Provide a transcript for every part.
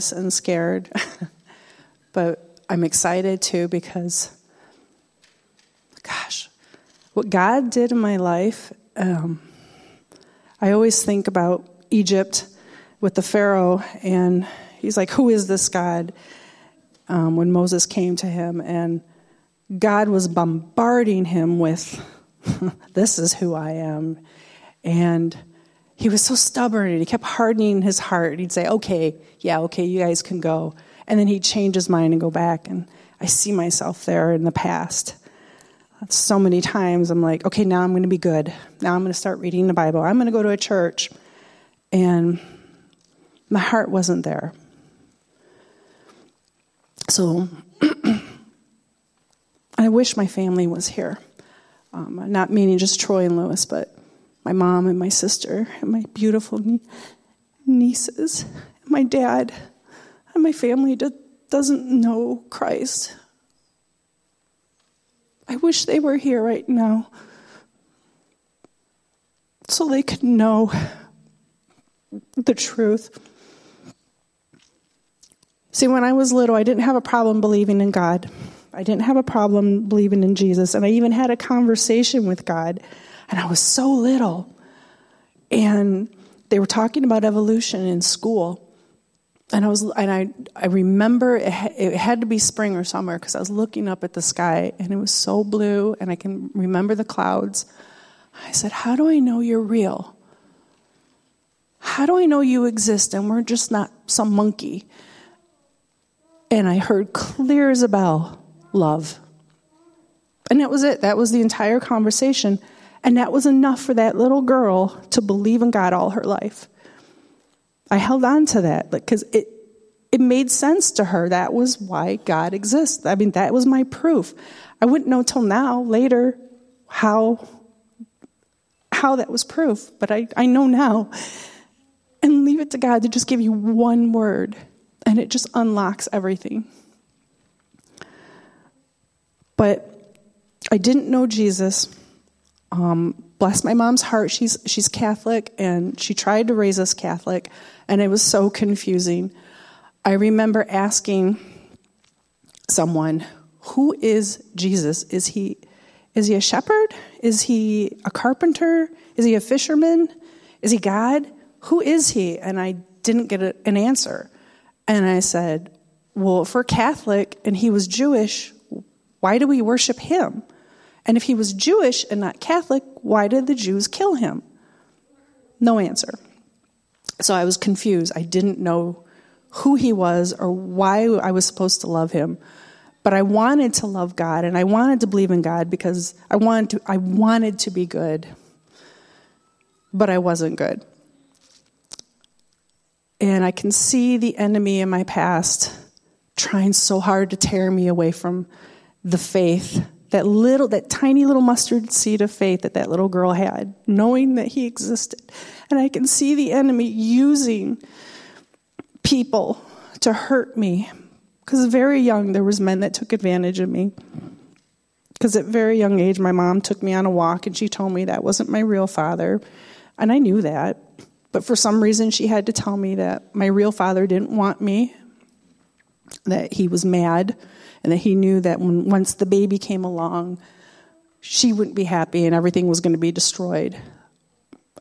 Nervous and scared, but I'm excited too because, gosh, what God did in my life, um, I always think about Egypt with the Pharaoh, and he's like, Who is this God? Um, when Moses came to him, and God was bombarding him with, This is who I am. And he was so stubborn and he kept hardening his heart. He'd say, okay, yeah, okay, you guys can go. And then he'd change his mind and go back. And I see myself there in the past. So many times I'm like, okay, now I'm going to be good. Now I'm going to start reading the Bible. I'm going to go to a church. And my heart wasn't there. So I wish my family was here. Um, not meaning just Troy and Lewis, but my mom and my sister and my beautiful nie- nieces, my dad, and my family doesn't know Christ. I wish they were here right now so they could know the truth. See, when I was little, I didn't have a problem believing in God. I didn't have a problem believing in Jesus. And I even had a conversation with God and I was so little. And they were talking about evolution in school. And I was, and I, I remember it, it had to be spring or summer because I was looking up at the sky and it was so blue, and I can remember the clouds. I said, "How do I know you're real? How do I know you exist and we're just not some monkey?" And I heard clear as a bell, love. And that was it. That was the entire conversation. And that was enough for that little girl to believe in God all her life. I held on to that because it, it made sense to her. That was why God exists. I mean, that was my proof. I wouldn't know till now, later, how, how that was proof, but I, I know now. And leave it to God to just give you one word, and it just unlocks everything. But I didn't know Jesus um, bless my mom's heart. She's she's Catholic, and she tried to raise us Catholic, and it was so confusing. I remember asking someone, "Who is Jesus? Is he is he a shepherd? Is he a carpenter? Is he a fisherman? Is he God? Who is he?" And I didn't get an answer. And I said, "Well, if we're Catholic and he was Jewish, why do we worship him?" And if he was Jewish and not Catholic, why did the Jews kill him? No answer. So I was confused. I didn't know who he was or why I was supposed to love him. But I wanted to love God and I wanted to believe in God because I wanted to, I wanted to be good. But I wasn't good. And I can see the enemy in my past trying so hard to tear me away from the faith that little, that tiny little mustard seed of faith that that little girl had, knowing that he existed. And I can see the enemy using people to hurt me. Because very young, there was men that took advantage of me. Because at very young age, my mom took me on a walk and she told me that wasn't my real father. And I knew that. But for some reason, she had to tell me that my real father didn't want me, that he was mad, and that he knew that when once the baby came along, she wouldn't be happy and everything was going to be destroyed.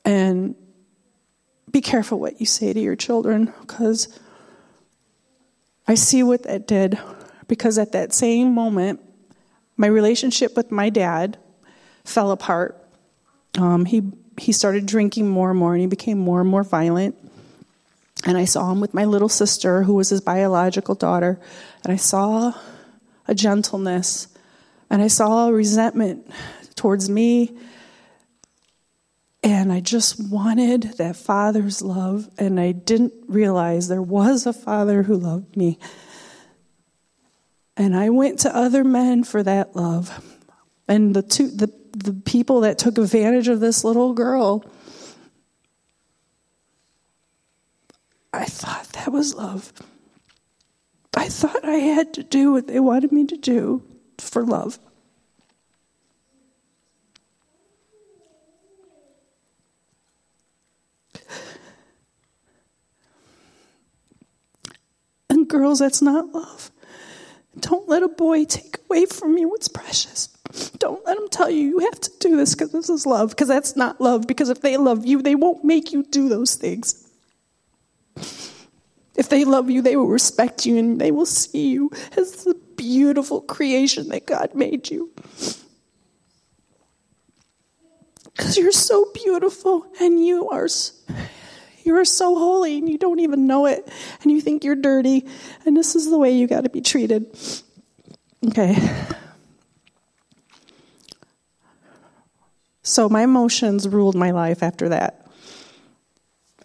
And be careful what you say to your children because I see what that did. Because at that same moment, my relationship with my dad fell apart. Um, he he started drinking more and more, and he became more and more violent. And I saw him with my little sister, who was his biological daughter, and I saw a gentleness, and I saw a resentment towards me. And I just wanted that father's love, and I didn't realize there was a father who loved me. And I went to other men for that love. And the two, the the people that took advantage of this little girl. I thought that was love. I thought I had to do what they wanted me to do for love. And girls, that's not love. Don't let a boy take away from you what's precious. Don't let them tell you you have to do this because this is love, because that's not love. Because if they love you, they won't make you do those things. If they love you, they will respect you and they will see you as the beautiful creation that God made you. Because you're so beautiful and you are you are so holy and you don't even know it and you think you're dirty and this is the way you got to be treated. Okay. So my emotions ruled my life after that.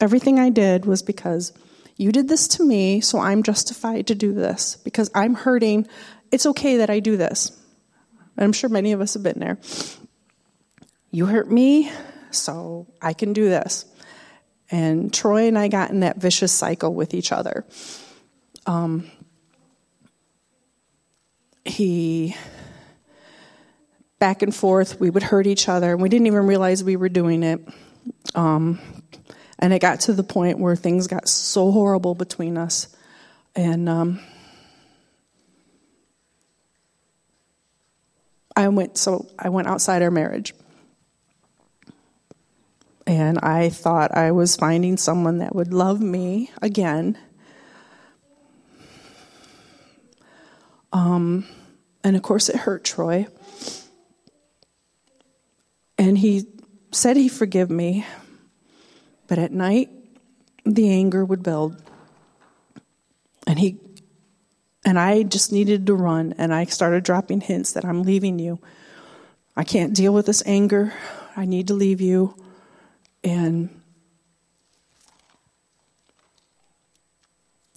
Everything I did was because you did this to me, so I'm justified to do this because I'm hurting. It's okay that I do this. I'm sure many of us have been there. You hurt me, so I can do this. And Troy and I got in that vicious cycle with each other. Um, he, back and forth, we would hurt each other, and we didn't even realize we were doing it. Um, and it got to the point where things got so horrible between us. And um, I went, so I went outside our marriage. And I thought I was finding someone that would love me again. Um, and of course, it hurt Troy. And he said he forgive me, but at night the anger would build. And he and I just needed to run and I started dropping hints that I'm leaving you. I can't deal with this anger. I need to leave you. And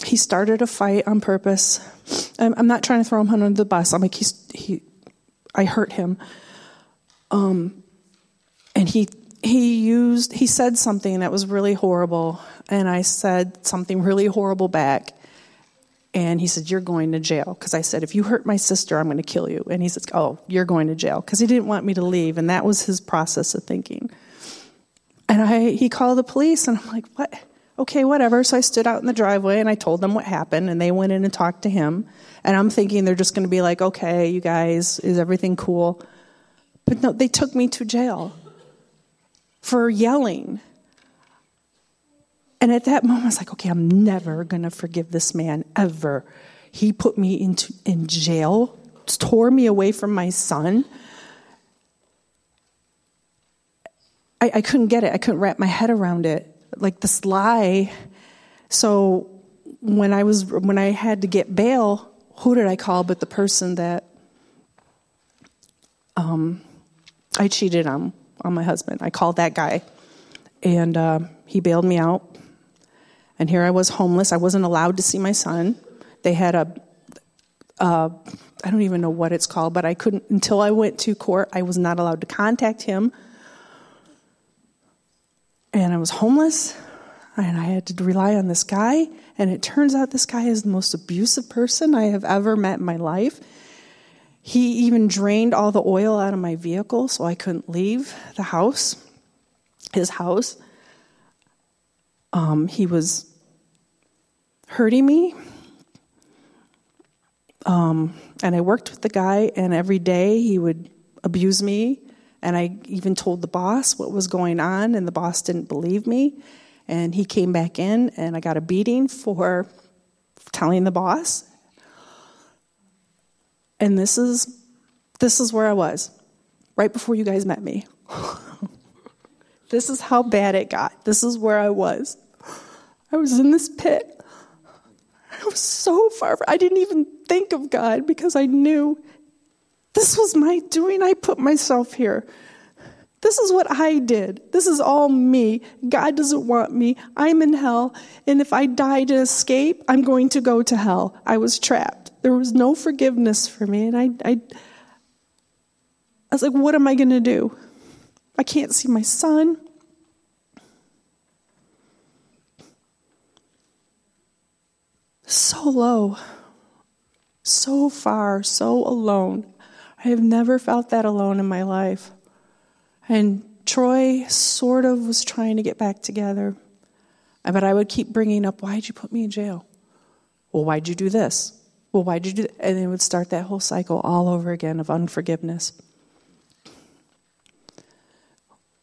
he started a fight on purpose. I'm, I'm, not trying to throw him under the bus. I'm like, he's, he, I hurt him. Um, and he, he used, he said something that was really horrible. And I said something really horrible back. And he said, You're going to jail. Because I said, If you hurt my sister, I'm going to kill you. And he says, Oh, you're going to jail. Because he didn't want me to leave. And that was his process of thinking. And I, he called the police, and I'm like, what? Okay, whatever. So I stood out in the driveway and I told them what happened, and they went in and talked to him. And I'm thinking they're just going to be like, okay, you guys, is everything cool? But no, they took me to jail for yelling. And at that moment, I was like, okay, I'm never going to forgive this man ever. He put me into in jail, tore me away from my son. I, I couldn't get it. I couldn't wrap my head around it. Like this lie. So when I was when I had to get bail, who did I call but the person that um, I cheated on on my husband. I called that guy, and uh, he bailed me out. And here I was homeless. I wasn't allowed to see my son. They had a uh, I don't even know what it's called, but I couldn't until I went to court. I was not allowed to contact him and I was homeless and I had to rely on this guy. And it turns out this guy is the most abusive person I have ever met in my life. He even drained all the oil out of my vehicle so I couldn't leave the house, his house. Um, he was hurting me. Um, and I worked with the guy, and every day he would abuse me and I even told the boss what was going on, and the boss didn't believe me. And he came back in, and I got a beating for telling the boss. And this is this is where I was right before you guys met me. this is how bad it got. This is where I was. I was in this pit. I was so far. I didn't even think of God because I knew this was my doing. I put myself here. This is what I did. This is all me. God doesn't want me. I'm in hell. And if I die to escape, I'm going to go to hell. I was trapped. There was no forgiveness for me. And I, I, I was like, what am I going to do? I can't see my son. So low, so far, so alone. I have never felt that alone in my life. And Troy sort of was trying to get back together. But I would keep bringing up, why'd you put me in jail? Well, why'd you do this? Well, why did you do that? And it would start that whole cycle all over again of unforgiveness.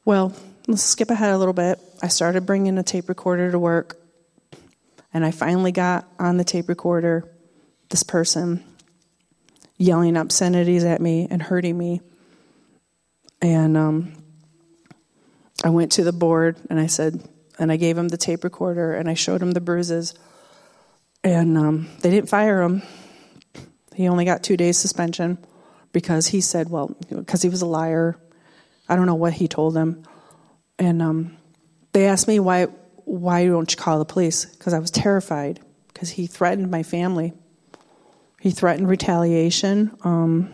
Well, let's skip ahead a little bit. I started bringing a tape recorder to work, and I finally got on the tape recorder this person yelling obscenities at me and hurting me. And um, I went to the board and I said, and I gave him the tape recorder and I showed him the bruises. And um, they didn't fire him. He only got two days suspension because he said, well, because he was a liar. I don't know what he told them. And um, they asked me, why, why don't you call the police? Because I was terrified because he threatened my family. He threatened retaliation. Um,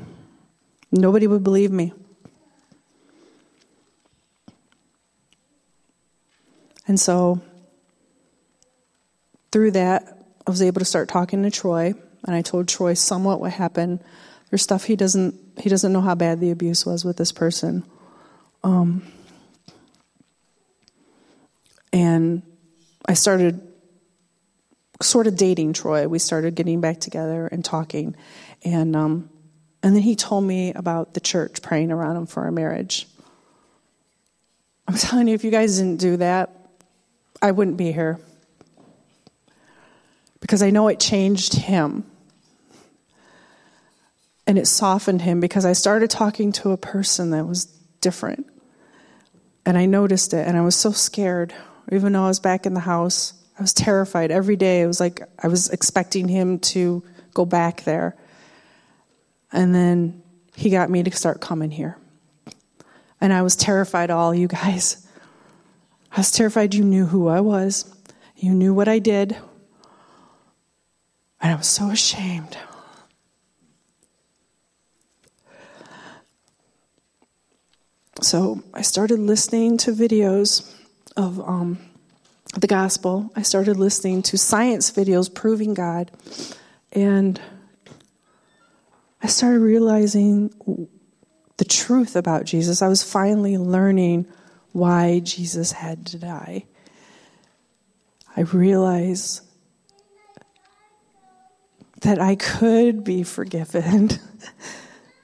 nobody would believe me. And so through that, I was able to start talking to Troy, and I told Troy somewhat what happened. There's stuff he doesn't he doesn't know how bad the abuse was with this person. Um, and I started sort of dating Troy. We started getting back together and talking, and um, and then he told me about the church praying around him for a marriage. I'm telling you, if you guys didn't do that, I wouldn't be here. Because I know it changed him. And it softened him because I started talking to a person that was different. And I noticed it, and I was so scared. Even though I was back in the house, I was terrified every day. It was like I was expecting him to go back there. And then he got me to start coming here. And I was terrified, all you guys. I was terrified you knew who I was, you knew what I did. And I was so ashamed. So I started listening to videos of um, the gospel. I started listening to science videos proving God. And I started realizing the truth about Jesus. I was finally learning why Jesus had to die. I realized that I could be forgiven.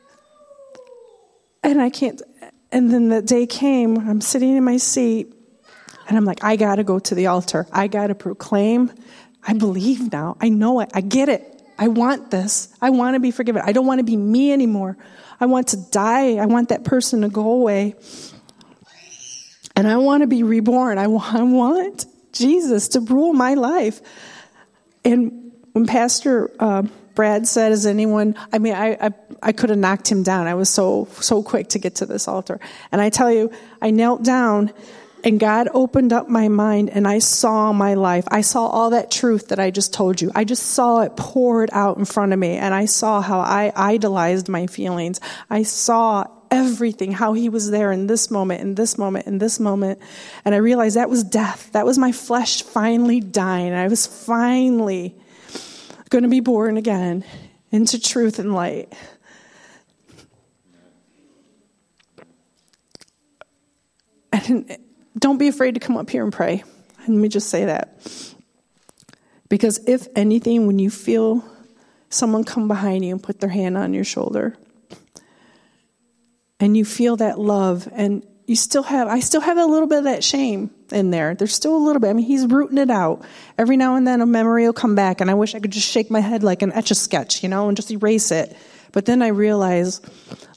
and I can't. And then the day came, I'm sitting in my seat, and I'm like, I got to go to the altar. I got to proclaim. I believe now. I know it. I get it. I want this. I want to be forgiven. I don't want to be me anymore. I want to die. I want that person to go away. And I want to be reborn. I want Jesus to rule my life. And when Pastor uh, Brad said, "Is anyone?" I mean, I, I I could have knocked him down. I was so so quick to get to this altar, and I tell you, I knelt down, and God opened up my mind, and I saw my life. I saw all that truth that I just told you. I just saw it poured out in front of me, and I saw how I idolized my feelings. I saw everything, how he was there in this moment, in this moment, in this moment. And I realized that was death. That was my flesh finally dying. I was finally going to be born again into truth and light. And don't be afraid to come up here and pray. Let me just say that. Because if anything, when you feel someone come behind you and put their hand on your shoulder, and you feel that love and you still have i still have a little bit of that shame in there. There's still a little bit. I mean he's rooting it out. Every now and then a memory will come back and i wish i could just shake my head like an etch a sketch you know and just erase it. But then i realize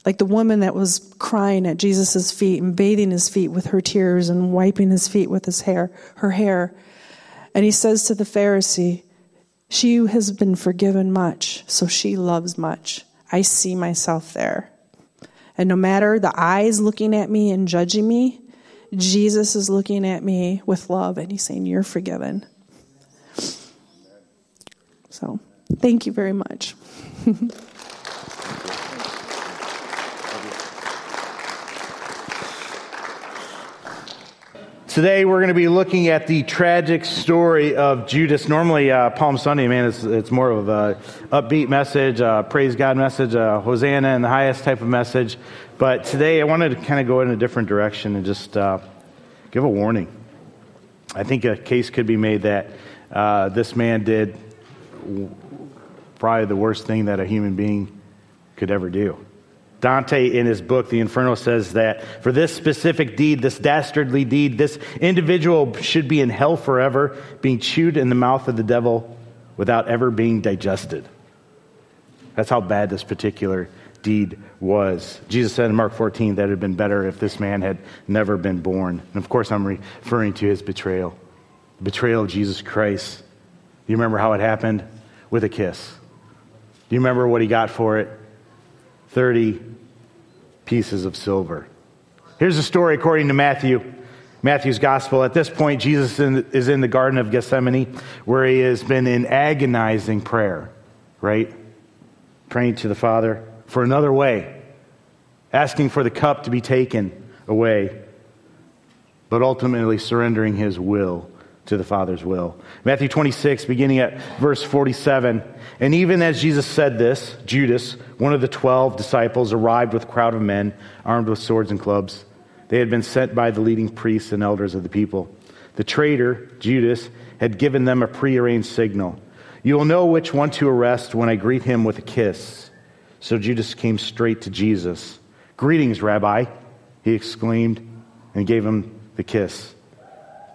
like the woman that was crying at jesus' feet and bathing his feet with her tears and wiping his feet with his hair her hair. And he says to the pharisee she has been forgiven much so she loves much. I see myself there. And no matter the eyes looking at me and judging me, Jesus is looking at me with love and he's saying, You're forgiven. So, thank you very much. Today we're going to be looking at the tragic story of Judas. Normally, uh, Palm Sunday, man, it's, it's more of a upbeat message, praise God message, Hosanna and the highest type of message. But today I wanted to kind of go in a different direction and just uh, give a warning. I think a case could be made that uh, this man did probably the worst thing that a human being could ever do. Dante, in his book, The Inferno, says that for this specific deed, this dastardly deed, this individual should be in hell forever, being chewed in the mouth of the devil without ever being digested. That's how bad this particular deed was. Jesus said in Mark 14 that it had been better if this man had never been born. And of course, I'm referring to his betrayal. The betrayal of Jesus Christ. You remember how it happened? With a kiss. Do you remember what he got for it? 30 pieces of silver. Here's the story according to Matthew. Matthew's gospel. At this point, Jesus is in the Garden of Gethsemane where he has been in agonizing prayer, right? Praying to the Father for another way, asking for the cup to be taken away, but ultimately surrendering his will to the Father's will. Matthew 26, beginning at verse 47. And even as Jesus said this, Judas, one of the twelve disciples, arrived with a crowd of men armed with swords and clubs. They had been sent by the leading priests and elders of the people. The traitor, Judas, had given them a prearranged signal. You will know which one to arrest when I greet him with a kiss. So Judas came straight to Jesus. Greetings, Rabbi, he exclaimed, and gave him the kiss.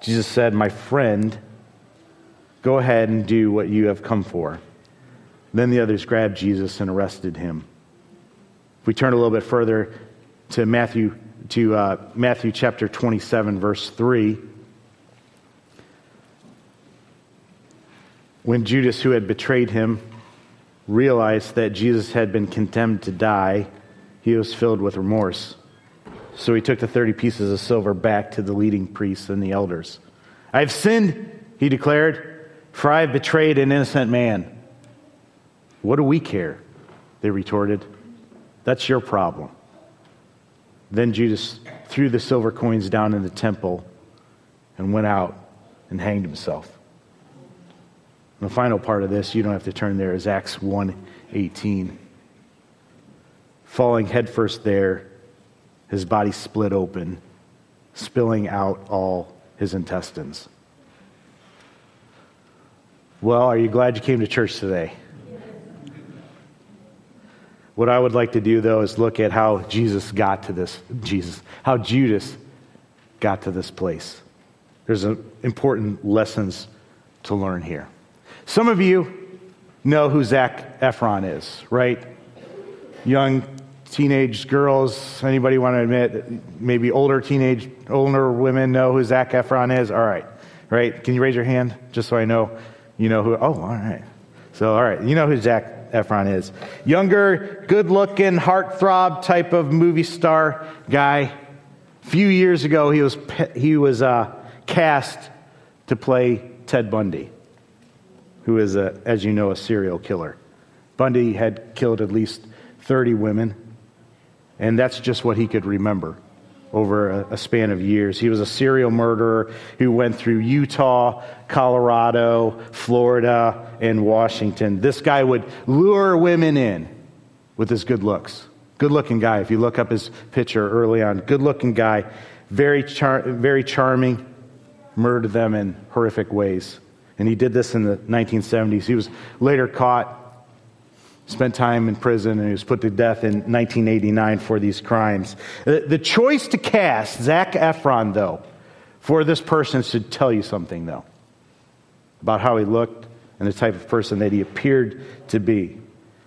Jesus said, My friend, go ahead and do what you have come for. Then the others grabbed Jesus and arrested him. If we turn a little bit further to Matthew, to uh, Matthew chapter 27, verse 3, when Judas, who had betrayed him, realized that Jesus had been condemned to die, he was filled with remorse. So he took the 30 pieces of silver back to the leading priests and the elders. I have sinned, he declared, for I have betrayed an innocent man. What do we care? They retorted. That's your problem. Then Judas threw the silver coins down in the temple and went out and hanged himself. And the final part of this, you don't have to turn there, is Acts 1 18. Falling headfirst there, his body split open, spilling out all his intestines. Well, are you glad you came to church today? What I would like to do, though, is look at how Jesus got to this, Jesus, how Judas got to this place. There's important lessons to learn here. Some of you know who Zac Efron is, right? Young teenage girls, anybody want to admit, maybe older teenage, older women know who Zac Efron is? All right, right? Can you raise your hand just so I know you know who? Oh, all right. So, all right, you know who Zac Efron is. Younger, good looking, heartthrob type of movie star guy. A few years ago, he was, he was uh, cast to play Ted Bundy, who is, a, as you know, a serial killer. Bundy had killed at least 30 women, and that's just what he could remember over a, span of years. He was a serial murderer who went through Utah, Colorado, Florida, and Washington. This guy would lure women in with his good looks. Good looking guy. If you look up his picture early on, good looking guy, very, char- very charming, murdered them in horrific ways. And he did this in the 1970s. He was later caught spent time in prison and he was put to death in 1989 for these crimes. The choice to cast Zac Efron, though, for this person should tell you something, though, about how he looked and the type of person that he appeared to be,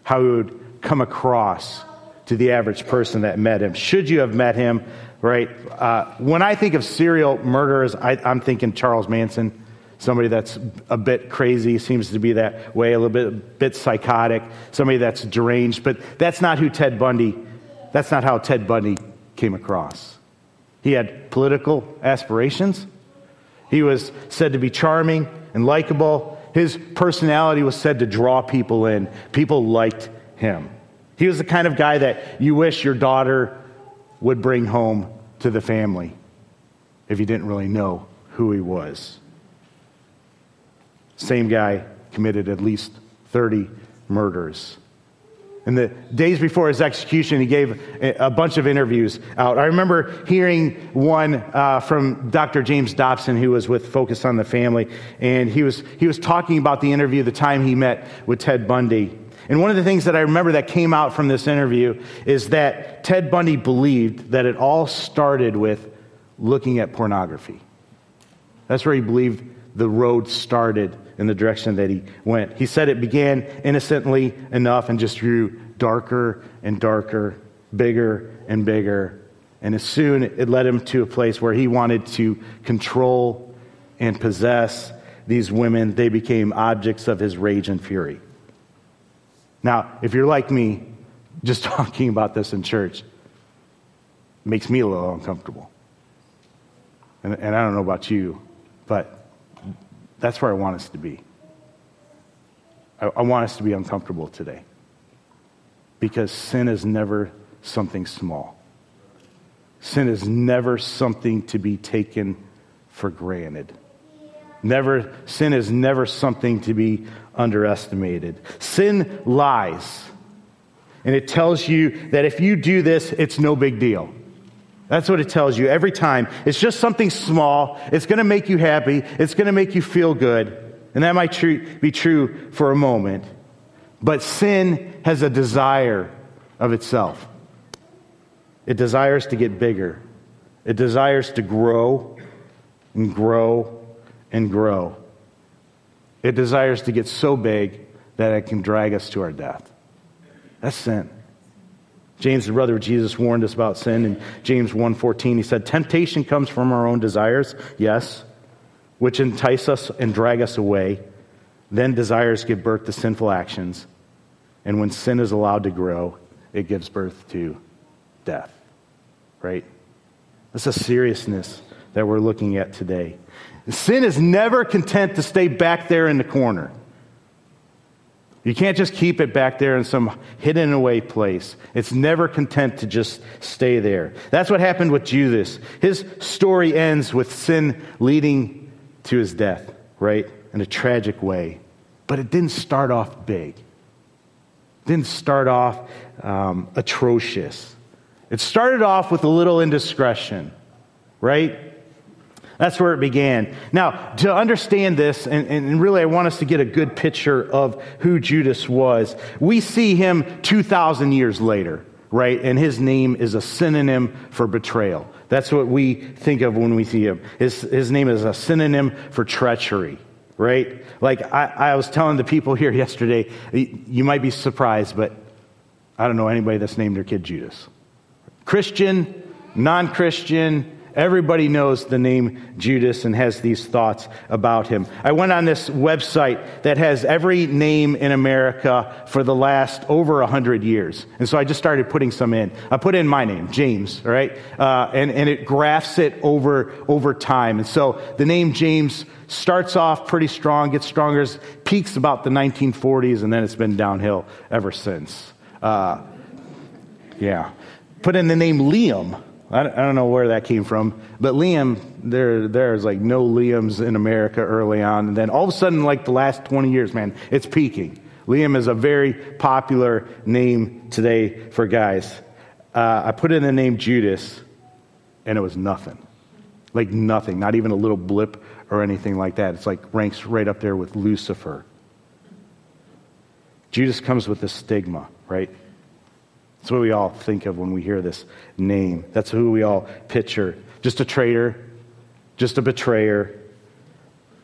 how he would come across to the average person that met him. Should you have met him, right? Uh, when I think of serial murderers, I, I'm thinking Charles Manson somebody that's a bit crazy, seems to be that way, a little bit, a bit psychotic, somebody that's deranged. But that's not who Ted Bundy, that's not how Ted Bundy came across. He had political aspirations. He was said to be charming and likable. His personality was said to draw people in. People liked him. He was the kind of guy that you wish your daughter would bring home to the family. if you didn't really know who he was. Same guy committed at least 30 murders. In the days before his execution, he gave a bunch of interviews out. I remember hearing one uh, from Dr. James Dobson, who was with Focus on the Family, and he was, he was talking about the interview, the time he met with Ted Bundy. And one of the things that I remember that came out from this interview is that Ted Bundy believed that it all started with looking at pornography. That's where he believed the road started in the direction that he went. He said it began innocently enough and just grew darker and darker, bigger and bigger. And as soon it led him to a place where he wanted to control and possess these women. They became objects of his rage and fury. Now, if you're like me, just talking about this in church makes me a little uncomfortable. And, and I don't know about you, but that's where I want us to be. I, I want us to be uncomfortable today because sin is never something small. Sin is never something to be taken for granted. Never, sin is never something to be underestimated. Sin lies. And it tells you that if you do this, it's no big deal. That's what it tells you every time. It's just something small. It's going to make you happy. It's going to make you feel good. And that might be true for a moment. But sin has a desire of itself. It desires to get bigger. It desires to grow and grow and grow. It desires to get so big that it can drag us to our death. That's sin. James, the brother of Jesus, warned us about sin in James 1.14. He said, Temptation comes from our own desires, yes, which entice us and drag us away. Then desires give birth to sinful actions. And when sin is allowed to grow, it gives birth to death. Right? That's a seriousness that we're looking at today. Sin is never content to stay back there in the corner. You can't just keep it back there in some hidden away place. It's never content to just stay there. That's what happened with Judas. His story ends with sin leading to his death, right? In a tragic way. But it didn't start off big. It didn't start off um, atrocious. It started off with a little indiscretion, right? That's where it began. Now, to understand this, and, and, really I want us to get a good picture of who Judas was, we see him 2,000 years later, right? And his name is a synonym for betrayal. That's what we think of when we see him. His, his name is a synonym for treachery, right? Like I, I was telling the people here yesterday, you might be surprised, but I don't know anybody that's named their kid Judas. Christian, non Christian, Everybody knows the name Judas and has these thoughts about him. I went on this website that has every name in America for the last over a hundred years. And so I just started putting some in. I put in my name, James, all right? Uh, and, and it graphs it over, over time. And so the name James starts off pretty strong, gets stronger, peaks about the 1940s, and then it's been downhill ever since. Uh, yeah. Put in the name Liam. I don't know where that came from, but Liam, there, there's like no Liams in America early on. And then all of a sudden, like the last 20 years, man, it's peaking. Liam is a very popular name today for guys. Uh, I put in the name Judas, and it was nothing. Like nothing, not even a little blip or anything like that. It's like ranks right up there with Lucifer. Judas comes with a stigma, right? That's what we all think of when we hear this name. That's who we all picture. Just a traitor, just a betrayer.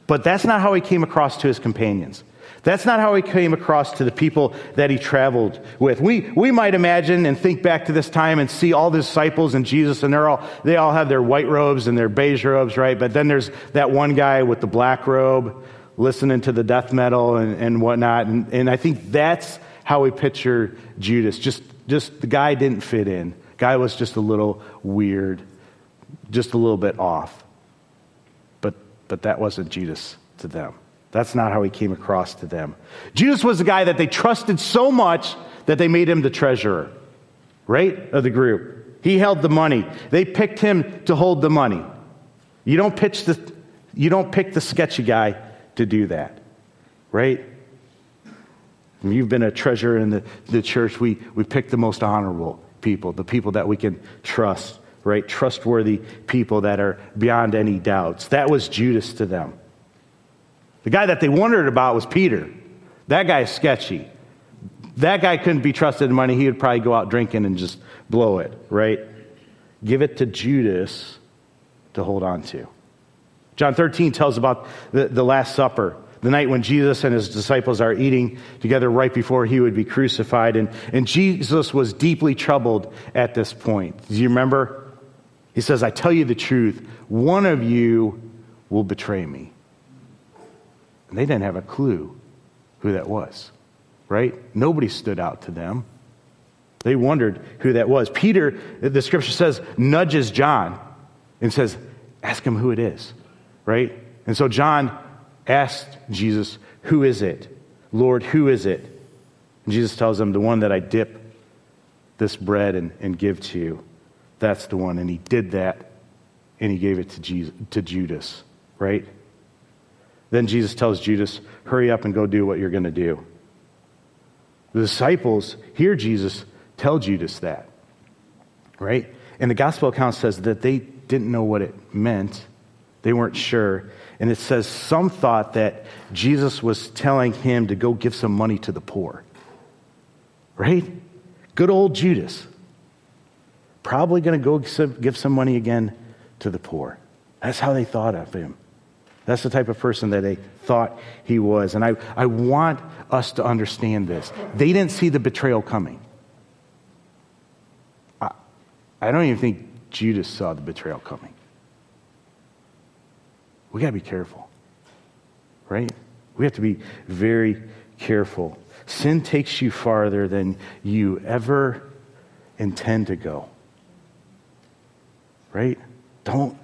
But that's not how he came across to his companions. That's not how he came across to the people that he traveled with. We, we might imagine and think back to this time and see all the disciples and Jesus, and they're all, they all have their white robes and their beige robes, right? But then there's that one guy with the black robe listening to the death metal and, and whatnot. And, and I think that's how we picture Judas, just just the guy didn't fit in. Guy was just a little weird, just a little bit off. But but that wasn't Judas to them. That's not how he came across to them. Judas was the guy that they trusted so much that they made him the treasurer, right? Of the group. He held the money. They picked him to hold the money. You don't pitch the you don't pick the sketchy guy to do that. Right? When you've been a treasurer in the, the church, we, we pick the most honorable people, the people that we can trust, right? Trustworthy people that are beyond any doubts. That was Judas to them. The guy that they wondered about was Peter. That guy's sketchy. That guy couldn't be trusted in money. He would probably go out drinking and just blow it, right? Give it to Judas to hold on to. John 13 tells about the, the Last Supper, the night when Jesus and his disciples are eating together right before he would be crucified. And, and Jesus was deeply troubled at this point. Do you remember? He says, I tell you the truth, one of you will betray me. And they didn't have a clue who that was, right? Nobody stood out to them. They wondered who that was. Peter, the scripture says, nudges John and says, Ask him who it is, right? And so John asked Jesus, Who is it? Lord, who is it? And Jesus tells him, The one that I dip this bread and, and give to you. That's the one. And he did that and he gave it to, Jesus, to Judas, right? Then Jesus tells Judas, Hurry up and go do what you're going to do. The disciples hear Jesus tell Judas that, right? And the gospel account says that they didn't know what it meant, they weren't sure. And it says some thought that Jesus was telling him to go give some money to the poor, right? Good old Judas. Probably going to go give some money again to the poor. That's how they thought of him. That's the type of person that they thought he was. And I, I want us to understand this. They didn't see the betrayal coming. I, I don't even think Judas saw the betrayal coming. We got to be careful, right? We have to be very careful. Sin takes you farther than you ever intend to go, right? Don't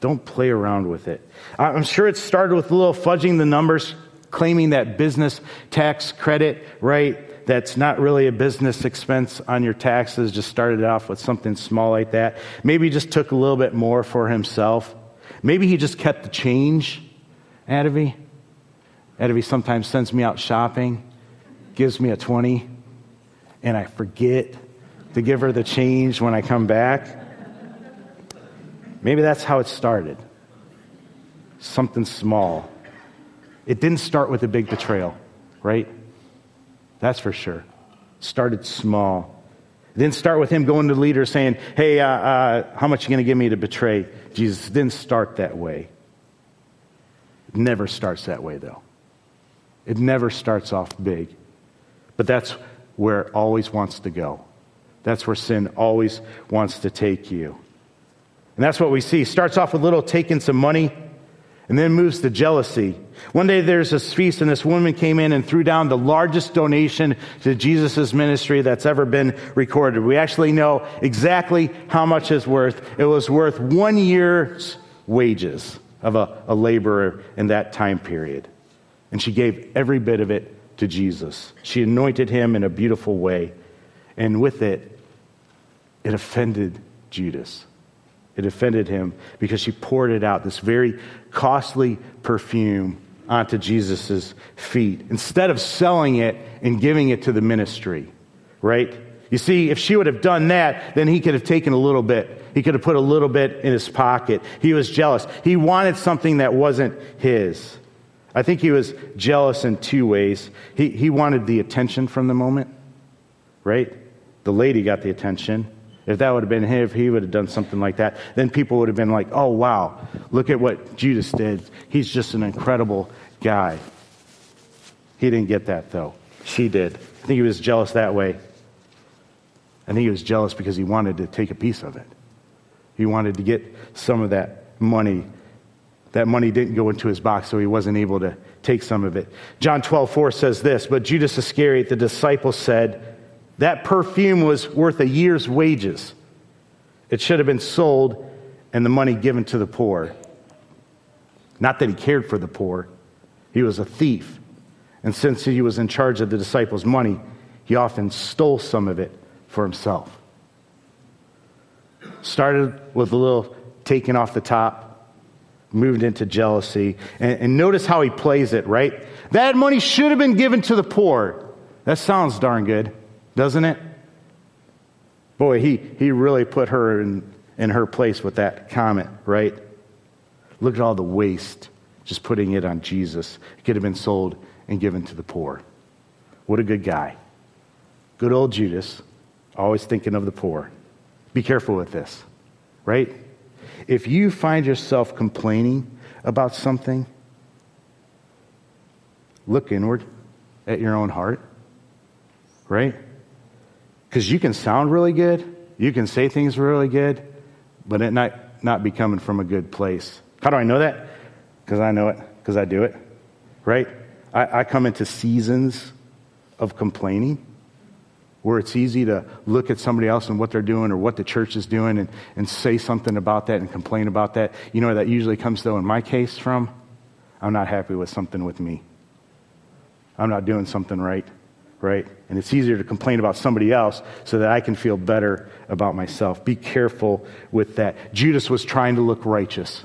don't play around with it. I'm sure it started with a little fudging the numbers, claiming that business tax credit, right? That's not really a business expense on your taxes, just started off with something small like that. Maybe just took a little bit more for himself. Maybe he just kept the change, Adavi. Adavi sometimes sends me out shopping, gives me a 20, and I forget to give her the change when I come back. Maybe that's how it started. Something small. It didn't start with a big betrayal, right? That's for sure. Started small. Didn't start with him going to the leader saying, Hey, uh, uh, how much are you going to give me to betray Jesus? Didn't start that way. It never starts that way, though. It never starts off big. But that's where it always wants to go. That's where sin always wants to take you. And that's what we see. Starts off with little taking some money and then moves to jealousy. One day there's this feast and this woman came in and threw down the largest donation to Jesus' ministry that's ever been recorded. We actually know exactly how much it's worth. It was worth one year's wages of a, a laborer in that time period. And she gave every bit of it to Jesus. She anointed him in a beautiful way. And with it, it offended Judas. It offended him because she poured it out, this very costly perfume, onto Jesus' feet instead of selling it and giving it to the ministry, right? You see, if she would have done that, then he could have taken a little bit. He could have put a little bit in his pocket. He was jealous. He wanted something that wasn't his. I think he was jealous in two ways. He, he wanted the attention from the moment, right? The lady got the attention. If that would have been him, if he would have done something like that, then people would have been like, oh, wow, look at what Judas did. He's just an incredible guy. He didn't get that, though. She did. I think he was jealous that way. I think he was jealous because he wanted to take a piece of it. He wanted to get some of that money. That money didn't go into his box, so he wasn't able to take some of it. John 12, 4 says this But Judas Iscariot, the disciple, said, that perfume was worth a year's wages. It should have been sold and the money given to the poor. Not that he cared for the poor, he was a thief. And since he was in charge of the disciples' money, he often stole some of it for himself. Started with a little taking off the top, moved into jealousy. And, and notice how he plays it, right? That money should have been given to the poor. That sounds darn good, doesn't it? Boy, he, he really put her in, in her place with that comment, right? Look at all the waste, just putting it on Jesus. It could have been sold and given to the poor. What a good guy. Good old Judas, always thinking of the poor. Be careful with this, right? If you find yourself complaining about something, look inward at your own heart, right? Because you can sound really good, you can say things really good, but it not, not be coming from a good place. How do I know that? Because I know it, because I do it, right? I, I come into seasons of complaining where it's easy to look at somebody else and what they're doing or what the church is doing and, and say something about that and complain about that. You know where that usually comes, though, in my case from? I'm not happy with something with me. I'm not doing something right, right? And it's easier to complain about somebody else so that I can feel better about myself. Be careful with that. Judas was trying to look righteous.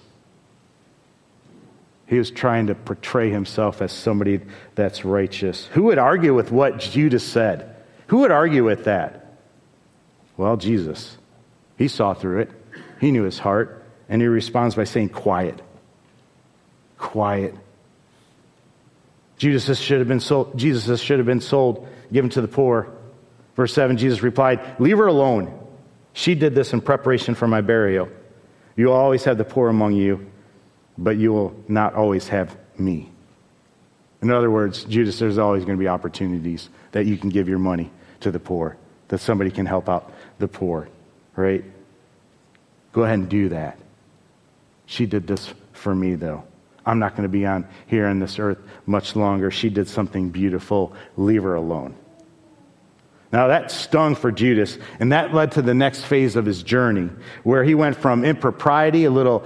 He was trying to portray himself as somebody that's righteous. Who would argue with what Judas said? Who would argue with that? Well, Jesus. He saw through it, he knew his heart, and he responds by saying, Quiet. Quiet. Judas should have been sold, Jesus should have been sold, given to the poor. Verse 7, Jesus replied, Leave her alone. She did this in preparation for my burial. You will always have the poor among you, but you will not always have me. In other words, Judas, there's always going to be opportunities that you can give your money to the poor, that somebody can help out the poor, right? Go ahead and do that. She did this for me, though. I'm not going to be on here on this earth much longer. She did something beautiful. Leave her alone. Now that stung for Judas, and that led to the next phase of his journey, where he went from impropriety, a little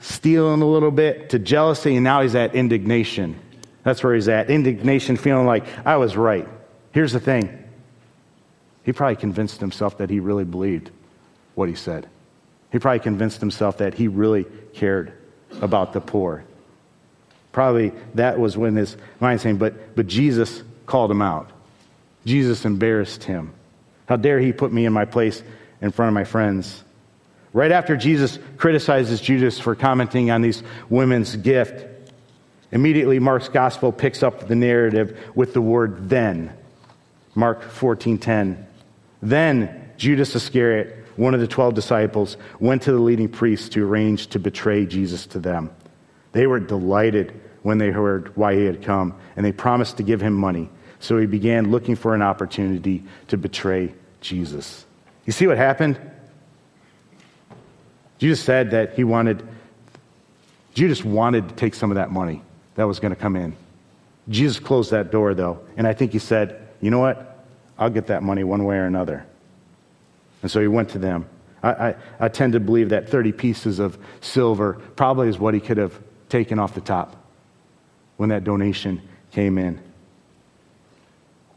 stealing a little bit, to jealousy, and now he's at indignation. That's where he's at. Indignation, feeling like I was right. Here's the thing he probably convinced himself that he really believed what he said. He probably convinced himself that he really cared about the poor. Probably that was when his mind saying, but, but Jesus called him out. Jesus embarrassed him. How dare he put me in my place in front of my friends? Right after Jesus criticizes Judas for commenting on these women's gift, immediately Mark's gospel picks up the narrative with the word then. Mark 14:10. Then Judas Iscariot, one of the 12 disciples, went to the leading priests to arrange to betray Jesus to them. They were delighted when they heard why he had come, and they promised to give him money. So he began looking for an opportunity to betray Jesus. You see what happened? Jesus said that he wanted, Judas wanted to take some of that money that was going to come in. Jesus closed that door, though, and I think he said, You know what? I'll get that money one way or another. And so he went to them. I, I, I, tend to believe that 30 pieces of silver probably is what he could have taken off the top when that donation came in.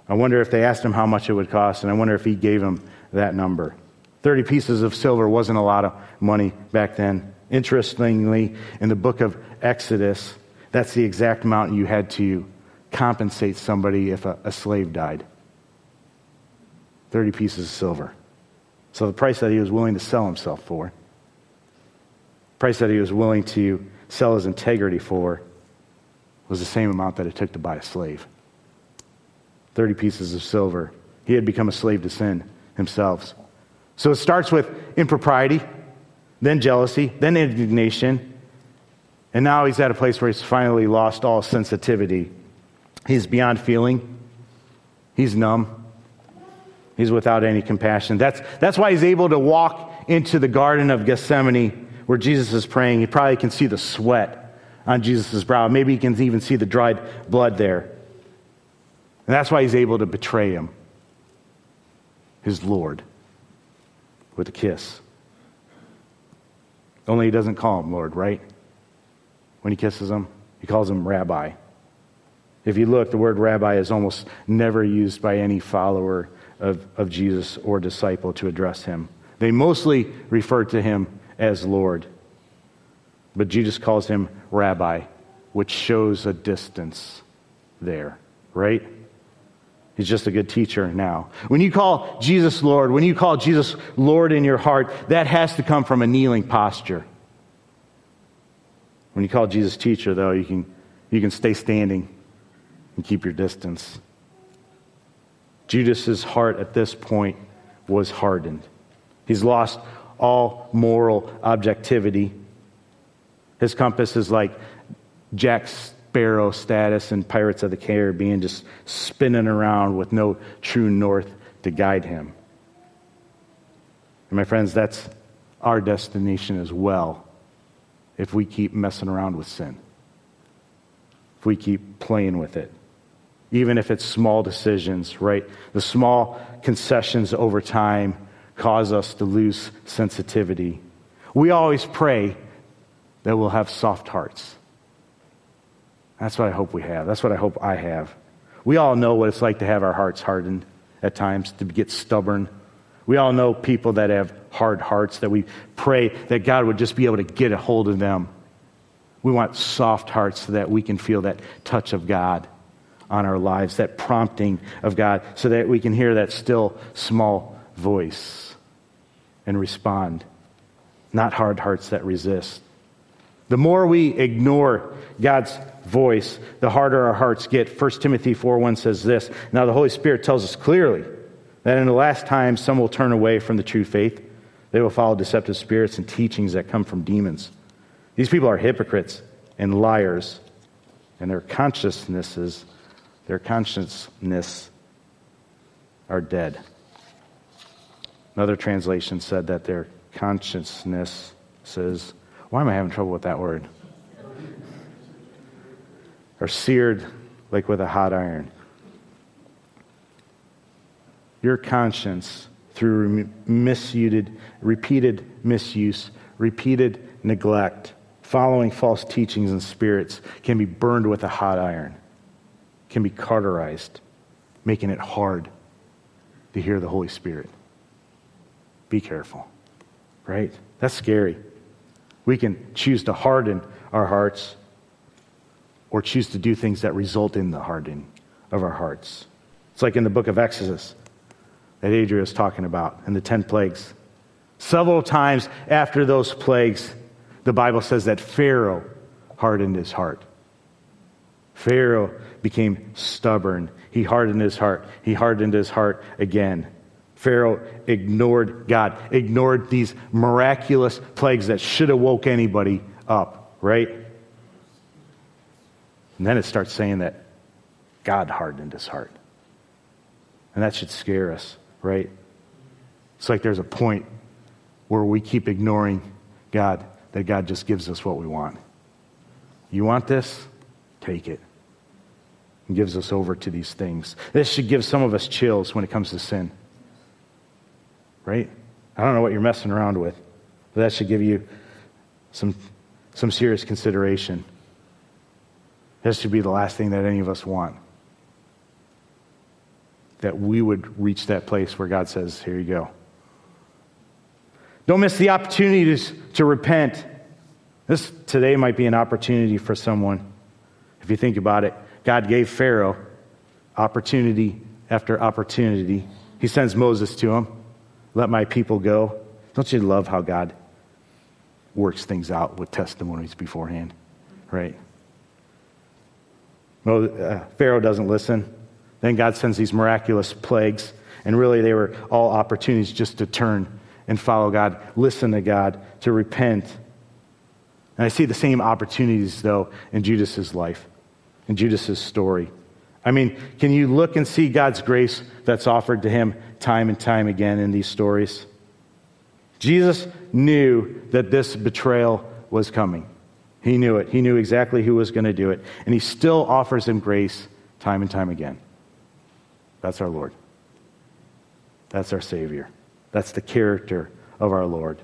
I wonder if they asked him how much it would cost, and I wonder if he gave him that number. 30 pieces of silver wasn't a lot of money back then. Interestingly, in the book of Exodus, that's the exact amount you had to compensate somebody if a, a slave died. 30 pieces of silver. So the price that he was willing to sell himself for, price that he was willing to sell his integrity for, was the same amount that it took to buy a slave. 30 pieces of silver. He had become a slave to sin himself. So it starts with impropriety, then jealousy, then indignation, and now he's at a place where he's finally lost all sensitivity. He's beyond feeling, he's numb. He's without any compassion. That's, that's why he's able to walk into the Garden of Gethsemane where Jesus is praying. He probably can see the sweat on Jesus' brow. Maybe he can even see the dried blood there. And that's why he's able to betray him, his Lord, with a kiss. Only he doesn't call him Lord, right? When he kisses him, he calls him Rabbi. If you look, the word rabbi is almost never used by any follower of, of Jesus or disciple to address him. They mostly refer to him as Lord. But Jesus calls him rabbi, which shows a distance there, right? He's just a good teacher now. When you call Jesus Lord, when you call Jesus Lord in your heart, that has to come from a kneeling posture. When you call Jesus teacher, though, you can, you can stay standing and keep your distance. Judas's heart at this point was hardened. He's lost all moral objectivity. His compass is like Jack Sparrow status in Pirates of the Caribbean, just spinning around with no true north to guide him. And my friends, that's our destination as well if we keep messing around with sin, if we keep playing with it. Even if it's small decisions, right? The small concessions over time cause us to lose sensitivity. We always pray that we'll have soft hearts. That's what I hope we have. That's what I hope I have. We all know what it's like to have our hearts hardened at times, to get stubborn. We all know people that have hard hearts that we pray that God would just be able to get a hold of them. We want soft hearts so that we can feel that touch of God on our lives, that prompting of God, so that we can hear that still small voice and respond. Not hard hearts that resist. The more we ignore God's voice, the harder our hearts get. 1 Timothy 4 1 says this Now the Holy Spirit tells us clearly that in the last time some will turn away from the true faith. They will follow deceptive spirits and teachings that come from demons. These people are hypocrites and liars, and their consciousnesses, their consciousness are dead. Another translation said that their consciousness says, why am I having trouble with that word? Are seared like with a hot iron. Your conscience, through misused, repeated misuse, repeated neglect, following false teachings and spirits, can be burned with a hot iron, can be cauterized, making it hard to hear the Holy Spirit. Be careful, right? That's scary. We can choose to harden our hearts or choose to do things that result in the hardening of our hearts. It's like in the book of Exodus that Adria is talking about and the 10 plagues. Several times after those plagues, the Bible says that Pharaoh hardened his heart. Pharaoh became stubborn. He hardened his heart. He hardened his heart again. Pharaoh ignored God, ignored these miraculous plagues that should have woke anybody up, right? And then it starts saying that God hardened his heart. And that should scare us right? It's like there's a point where we keep ignoring God, that God just gives us what we want. You want this? Take it. And gives us over to these things. This should give some of us chills when it comes to sin. Right? I don't know what you're messing around with, but that should give you some, some serious consideration. This should be the last thing that any of us want that we would reach that place where God says, Here you go. Don't miss the opportunities to repent. This today might be an opportunity for someone. If you think about it, God gave Pharaoh opportunity after opportunity. He sends Moses to him. Let my people go. Don't you love how God works things out with testimonies beforehand? Right? Well, uh, Pharaoh doesn't listen. Then God sends these miraculous plagues, and really they were all opportunities just to turn and follow God, listen to God, to repent. And I see the same opportunities, though, in Judas's life, in Judas's story. I mean, can you look and see God's grace that's offered to him time and time again in these stories? Jesus knew that this betrayal was coming. He knew it. He knew exactly who was going to do it. And he still offers him grace time and time again. That's our Lord. That's our Savior. That's the character of our Lord.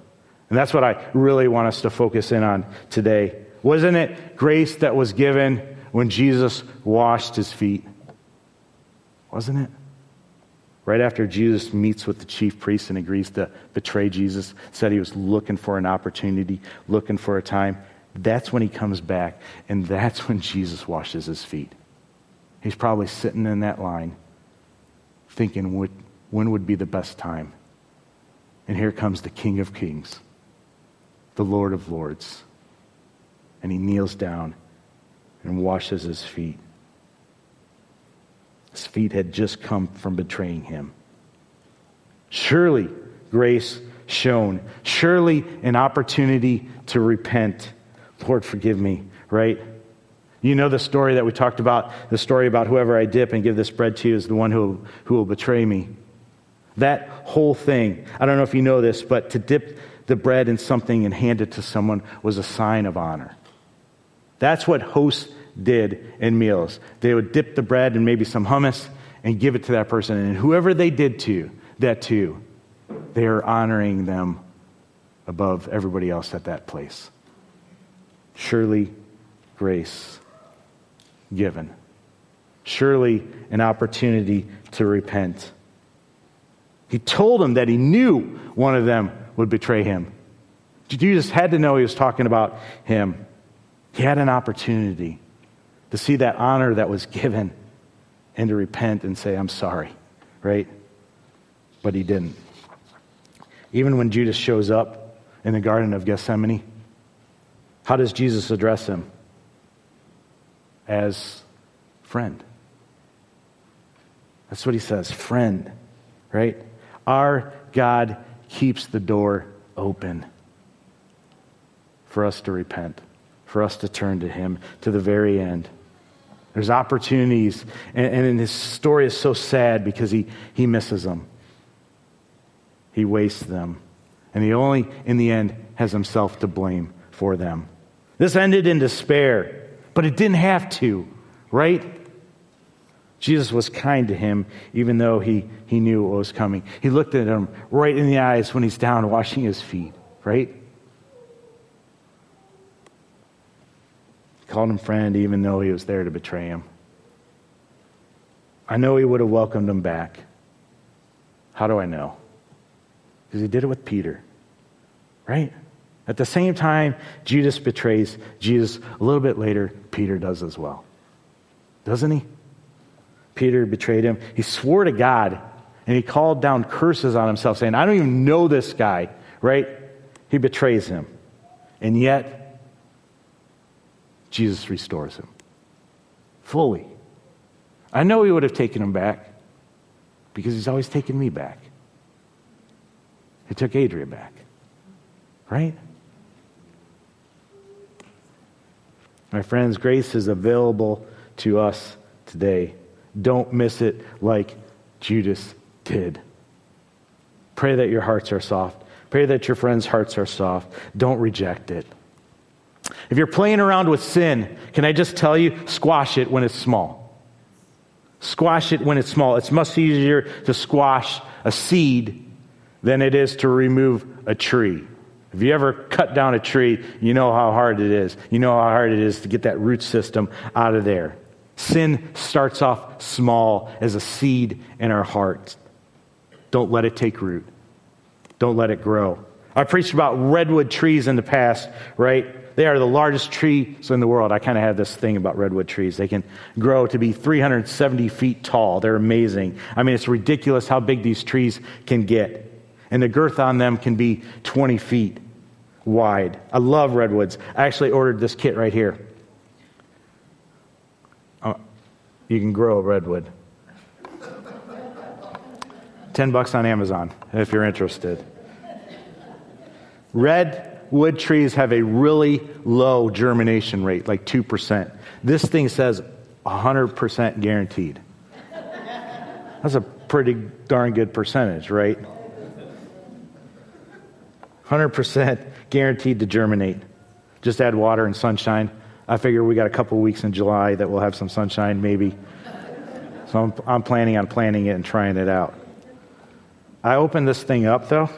And that's what I really want us to focus in on today. Wasn't it grace that was given when Jesus washed his feet? Wasn't it? Right after Jesus meets with the chief priest and agrees to betray Jesus, said he was looking for an opportunity, looking for a time. That's when he comes back, and that's when Jesus washes his feet. He's probably sitting in that line thinking, when would be the best time? And here comes the King of Kings, the Lord of Lords. And he kneels down and washes his feet. His feet had just come from betraying him. Surely grace shown. Surely an opportunity to repent. Lord, forgive me, right? You know the story that we talked about, the story about whoever I dip and give this bread to is the one who, who will betray me. That whole thing, I don't know if you know this, but to dip the bread in something and hand it to someone was a sign of honor. That's what hosts did in meals. They would dip the bread in maybe some hummus and give it to that person. And whoever they did to, that to, they are honoring them above everybody else at that place. Surely grace given. Surely an opportunity to repent. He told them that he knew one of them would betray him. Jesus had to know he was talking about him. He had an opportunity to see that honor that was given and to repent and say, I'm sorry, right? But he didn't. Even when Judas shows up in the Garden of Gethsemane, how does Jesus address him? As friend. That's what he says, friend, right? Our God keeps the door open for us to repent, for us to turn to him to the very end. There's opportunities, and, and his story is so sad because he, he misses them. He wastes them. And he only, in the end, has himself to blame for them. This ended in despair, but it didn't have to, right? Jesus was kind to him, even though he, he knew what was coming. He looked at him right in the eyes when he's down washing his feet, right? Called him friend even though he was there to betray him. I know he would have welcomed him back. How do I know? Because he did it with Peter, right? At the same time, Judas betrays Jesus. A little bit later, Peter does as well. Doesn't he? Peter betrayed him. He swore to God and he called down curses on himself, saying, I don't even know this guy, right? He betrays him. And yet, Jesus restores him fully. I know he would have taken him back because he's always taken me back. He took Adria back, right? My friends, grace is available to us today. Don't miss it like Judas did. Pray that your hearts are soft. Pray that your friends' hearts are soft. Don't reject it. If you're playing around with sin, can I just tell you, squash it when it's small. Squash it when it's small. It's much easier to squash a seed than it is to remove a tree. If you ever cut down a tree, you know how hard it is. You know how hard it is to get that root system out of there. Sin starts off small as a seed in our hearts. Don't let it take root. Don't let it grow. I preached about redwood trees in the past, right? They are the largest trees in the world. I kind of have this thing about redwood trees. They can grow to be 370 feet tall. They're amazing. I mean, it's ridiculous how big these trees can get. And the girth on them can be 20 feet wide. I love redwoods. I actually ordered this kit right here. Uh, you can grow a redwood. 10 bucks on Amazon if you're interested. Red wood trees have a really low germination rate, like 2%. This thing says 100% guaranteed. That's a pretty darn good percentage, right? 100% guaranteed to germinate. Just add water and sunshine. I figure we got a couple weeks in July that we'll have some sunshine, maybe. So I'm, I'm planning on planting it and trying it out. I opened this thing up, though.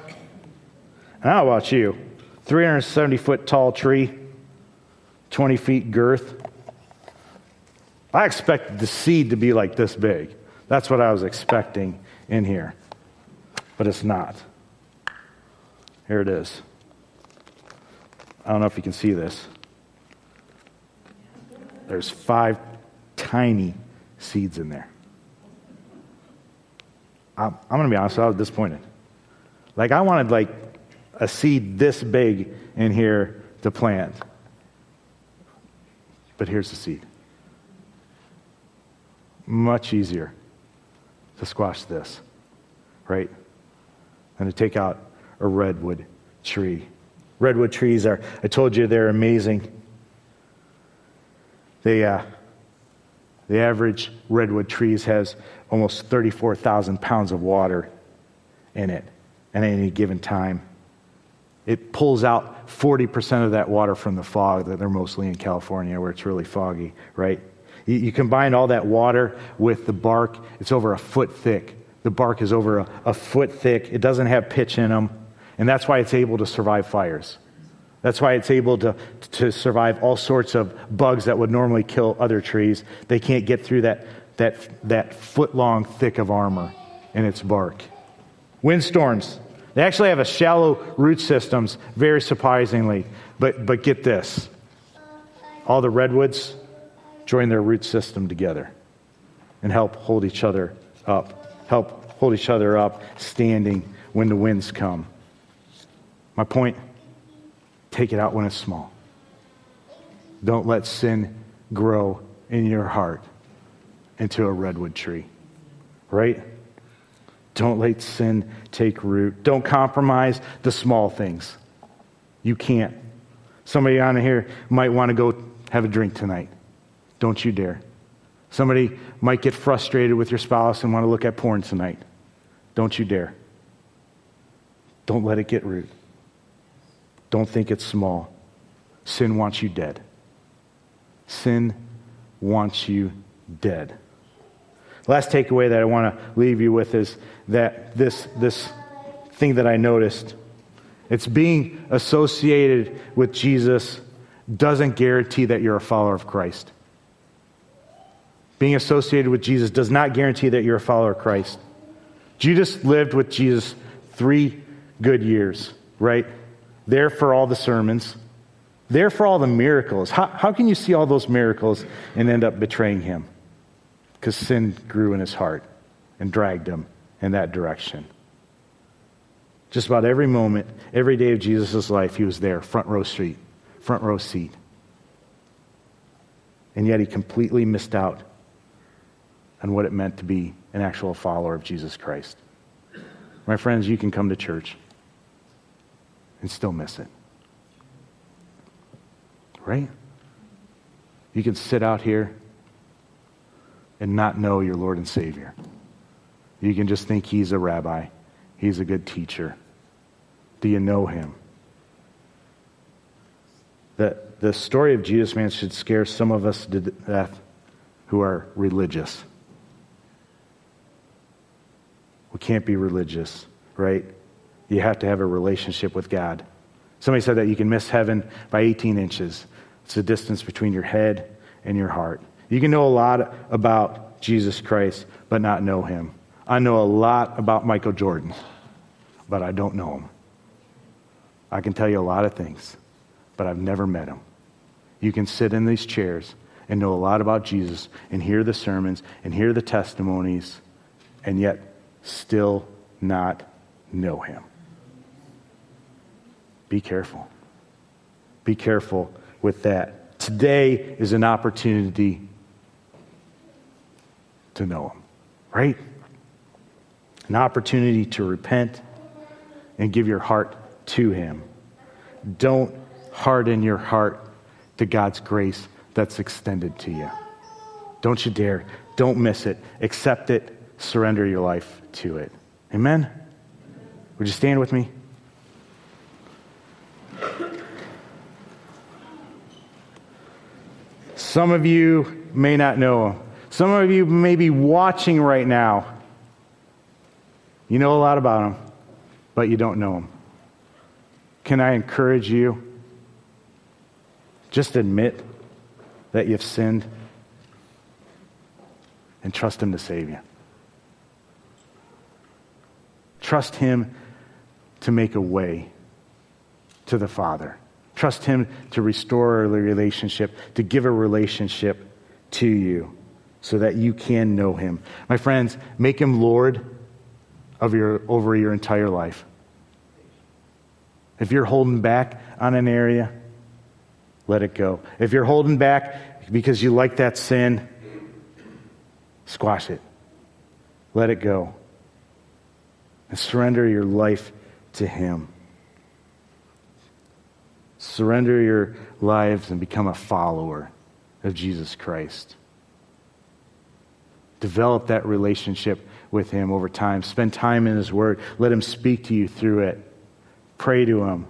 How about you? 370 foot tall tree, 20 feet girth. I expected the seed to be like this big. That's what I was expecting in here. But it's not. Here it is. I don't know if you can see this. there's five tiny seeds in there. I'm, I'm going to be honest, I was disappointed. Like, I wanted like a seed this big in here to plant. But here's the seed. Much easier to squash this, right? Than to take out a redwood tree. Redwood trees are, I told you, they're amazing. They, uh, the average redwood trees has almost 34,000 pounds of water in it at any given time. It pulls out 40% of that water from the fog that they're mostly in California where it's really foggy, right? You, you combine all that water with the bark, it's over a foot thick. The bark is over a, a foot thick. It doesn't have pitch in them. And that's why it's able to survive fires. That's why it's able to, to survive all sorts of bugs that would normally kill other trees. They can't get through that, that, that foot long thick of armor in its bark. Windstorms. They actually have a shallow root systems, very surprisingly. But, but get this all the redwoods join their root system together and help hold each other up, help hold each other up standing when the winds come. My point take it out when it's small. Don't let sin grow in your heart into a redwood tree, right? Don't let sin take root. Don't compromise the small things. You can't. Somebody on here might want to go have a drink tonight. Don't you dare. Somebody might get frustrated with your spouse and want to look at porn tonight. Don't you dare. Don't let it get root. Don't think it's small. Sin wants you dead. Sin wants you dead. Last takeaway that I want to leave you with is that this, this thing that I noticed, it's being associated with Jesus doesn't guarantee that you're a follower of Christ. Being associated with Jesus does not guarantee that you're a follower of Christ. Judas lived with Jesus three good years, right? There for all the sermons, there for all the miracles. How, how can you see all those miracles and end up betraying him? Because sin grew in his heart and dragged him in that direction. Just about every moment, every day of Jesus' life, he was there, front row seat, front row seat. And yet he completely missed out on what it meant to be an actual follower of Jesus Christ. My friends, you can come to church and still miss it. Right? You can sit out here and not know your Lord and Savior. You can just think He's a rabbi, He's a good teacher. Do you know Him? The, the story of Jesus, man, should scare some of us to death who are religious. We can't be religious, right? You have to have a relationship with God. Somebody said that you can miss heaven by 18 inches. It's the distance between your head and your heart. You can know a lot about Jesus Christ, but not know him. I know a lot about Michael Jordan, but I don't know him. I can tell you a lot of things, but I've never met him. You can sit in these chairs and know a lot about Jesus and hear the sermons and hear the testimonies and yet still not know him. Be careful. Be careful with that. Today is an opportunity to know him, right? An opportunity to repent and give your heart to him. Don't harden your heart to God's grace that's extended to you. Don't you dare. Don't miss it. Accept it. Surrender your life to it. Amen? Would you stand with me? Some of you may not know him. Some of you may be watching right now. You know a lot about him, but you don't know him. Can I encourage you? Just admit that you've sinned and trust him to save you. Trust him to make a way to the Father. Trust Him to restore a relationship, to give a relationship to you so that you can know Him. My friends, make Him Lord of your, over your entire life. If you're holding back on an area, let it go. If you're holding back because you like that sin, squash it. Let it go. And surrender your life to Him. Surrender your lives and become a follower of Jesus Christ. Develop that relationship with Him over time. Spend time in His Word. Let Him speak to you through it. Pray to Him.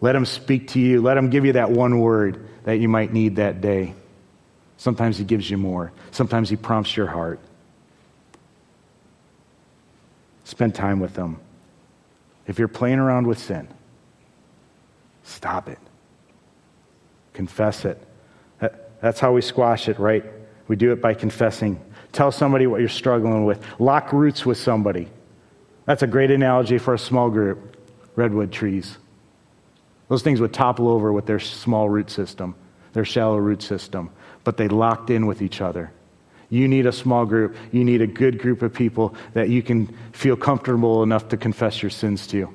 Let Him speak to you. Let Him give you that one word that you might need that day. Sometimes He gives you more, sometimes He prompts your heart. Spend time with Him. If you're playing around with sin, stop it. Confess it. That's how we squash it, right? We do it by confessing. Tell somebody what you're struggling with. Lock roots with somebody. That's a great analogy for a small group redwood trees. Those things would topple over with their small root system, their shallow root system, but they locked in with each other. You need a small group. You need a good group of people that you can feel comfortable enough to confess your sins to.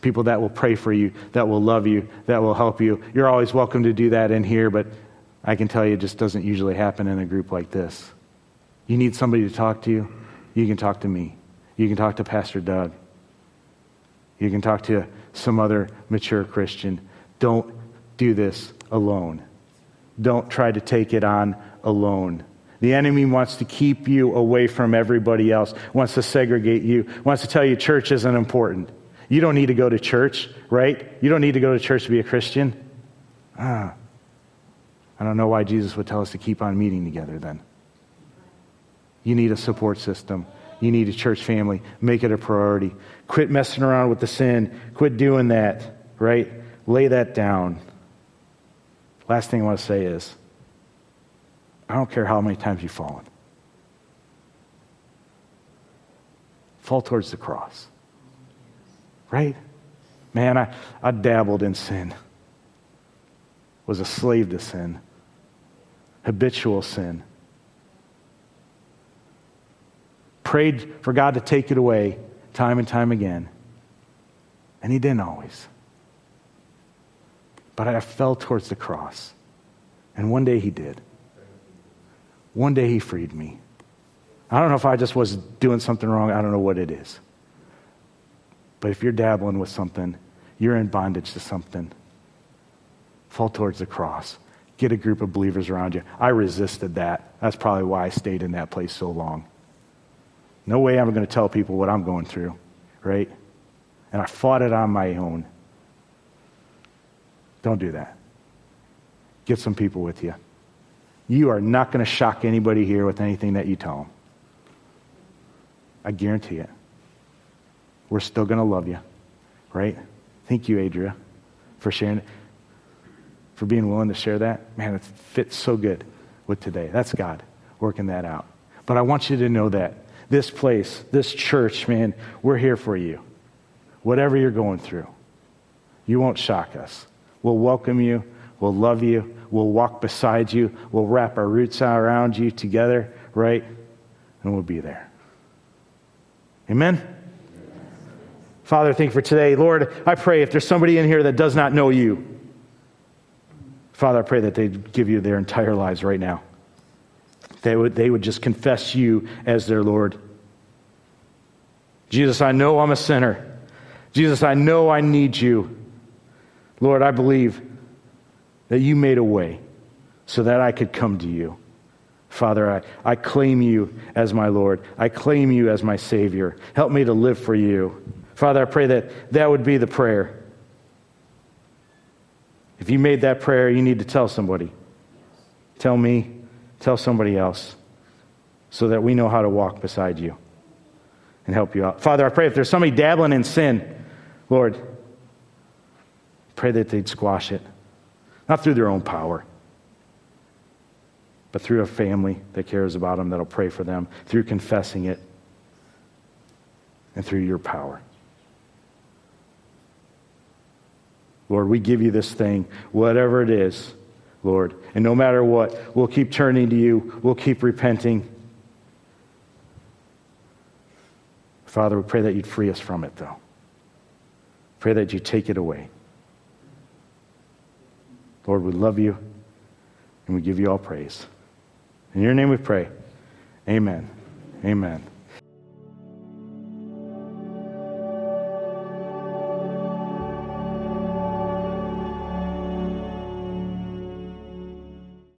People that will pray for you, that will love you, that will help you. You're always welcome to do that in here, but I can tell you it just doesn't usually happen in a group like this. You need somebody to talk to you, you can talk to me. You can talk to Pastor Doug. You can talk to some other mature Christian. Don't do this alone. Don't try to take it on alone. The enemy wants to keep you away from everybody else, wants to segregate you, wants to tell you church isn't important. You don't need to go to church, right? You don't need to go to church to be a Christian. Ah. I don't know why Jesus would tell us to keep on meeting together then. You need a support system. You need a church family. Make it a priority. Quit messing around with the sin. Quit doing that, right? Lay that down. Last thing I want to say is I don't care how many times you've fallen. Fall towards the cross. Right? Man, I, I dabbled in sin, was a slave to sin, habitual sin. Prayed for God to take it away time and time again. And He didn't always. But I fell towards the cross. And one day He did. One day he freed me. I don't know if I just was doing something wrong. I don't know what it is. But if you're dabbling with something, you're in bondage to something, fall towards the cross. Get a group of believers around you. I resisted that. That's probably why I stayed in that place so long. No way I'm going to tell people what I'm going through, right? And I fought it on my own. Don't do that. Get some people with you. You are not going to shock anybody here with anything that you tell them. I guarantee it. We're still going to love you, right? Thank you, Adria, for sharing, for being willing to share that. Man, it fits so good with today. That's God working that out. But I want you to know that this place, this church, man, we're here for you. Whatever you're going through, you won't shock us. We'll welcome you. We'll love you. We'll walk beside you. We'll wrap our roots around you together, right? And we'll be there. Amen? Father, thank you for today. Lord, I pray if there's somebody in here that does not know you, Father, I pray that they give you their entire lives right now. They would, they would just confess you as their Lord. Jesus, I know I'm a sinner. Jesus, I know I need you. Lord, I believe that you made a way so that I could come to you. Father, I, I claim you as my Lord. I claim you as my Savior. Help me to live for you. Father, I pray that that would be the prayer. If you made that prayer, you need to tell somebody. Tell me, tell somebody else, so that we know how to walk beside you and help you out. Father, I pray if there's somebody dabbling in sin, Lord, pray that they'd squash it. Not through their own power, but through a family that cares about them, that'll pray for them, through confessing it, and through your power. Lord, we give you this thing, whatever it is, Lord. And no matter what, we'll keep turning to you, we'll keep repenting. Father, we pray that you'd free us from it, though. Pray that you take it away. Lord, we love you and we give you all praise. In your name we pray. Amen. Amen.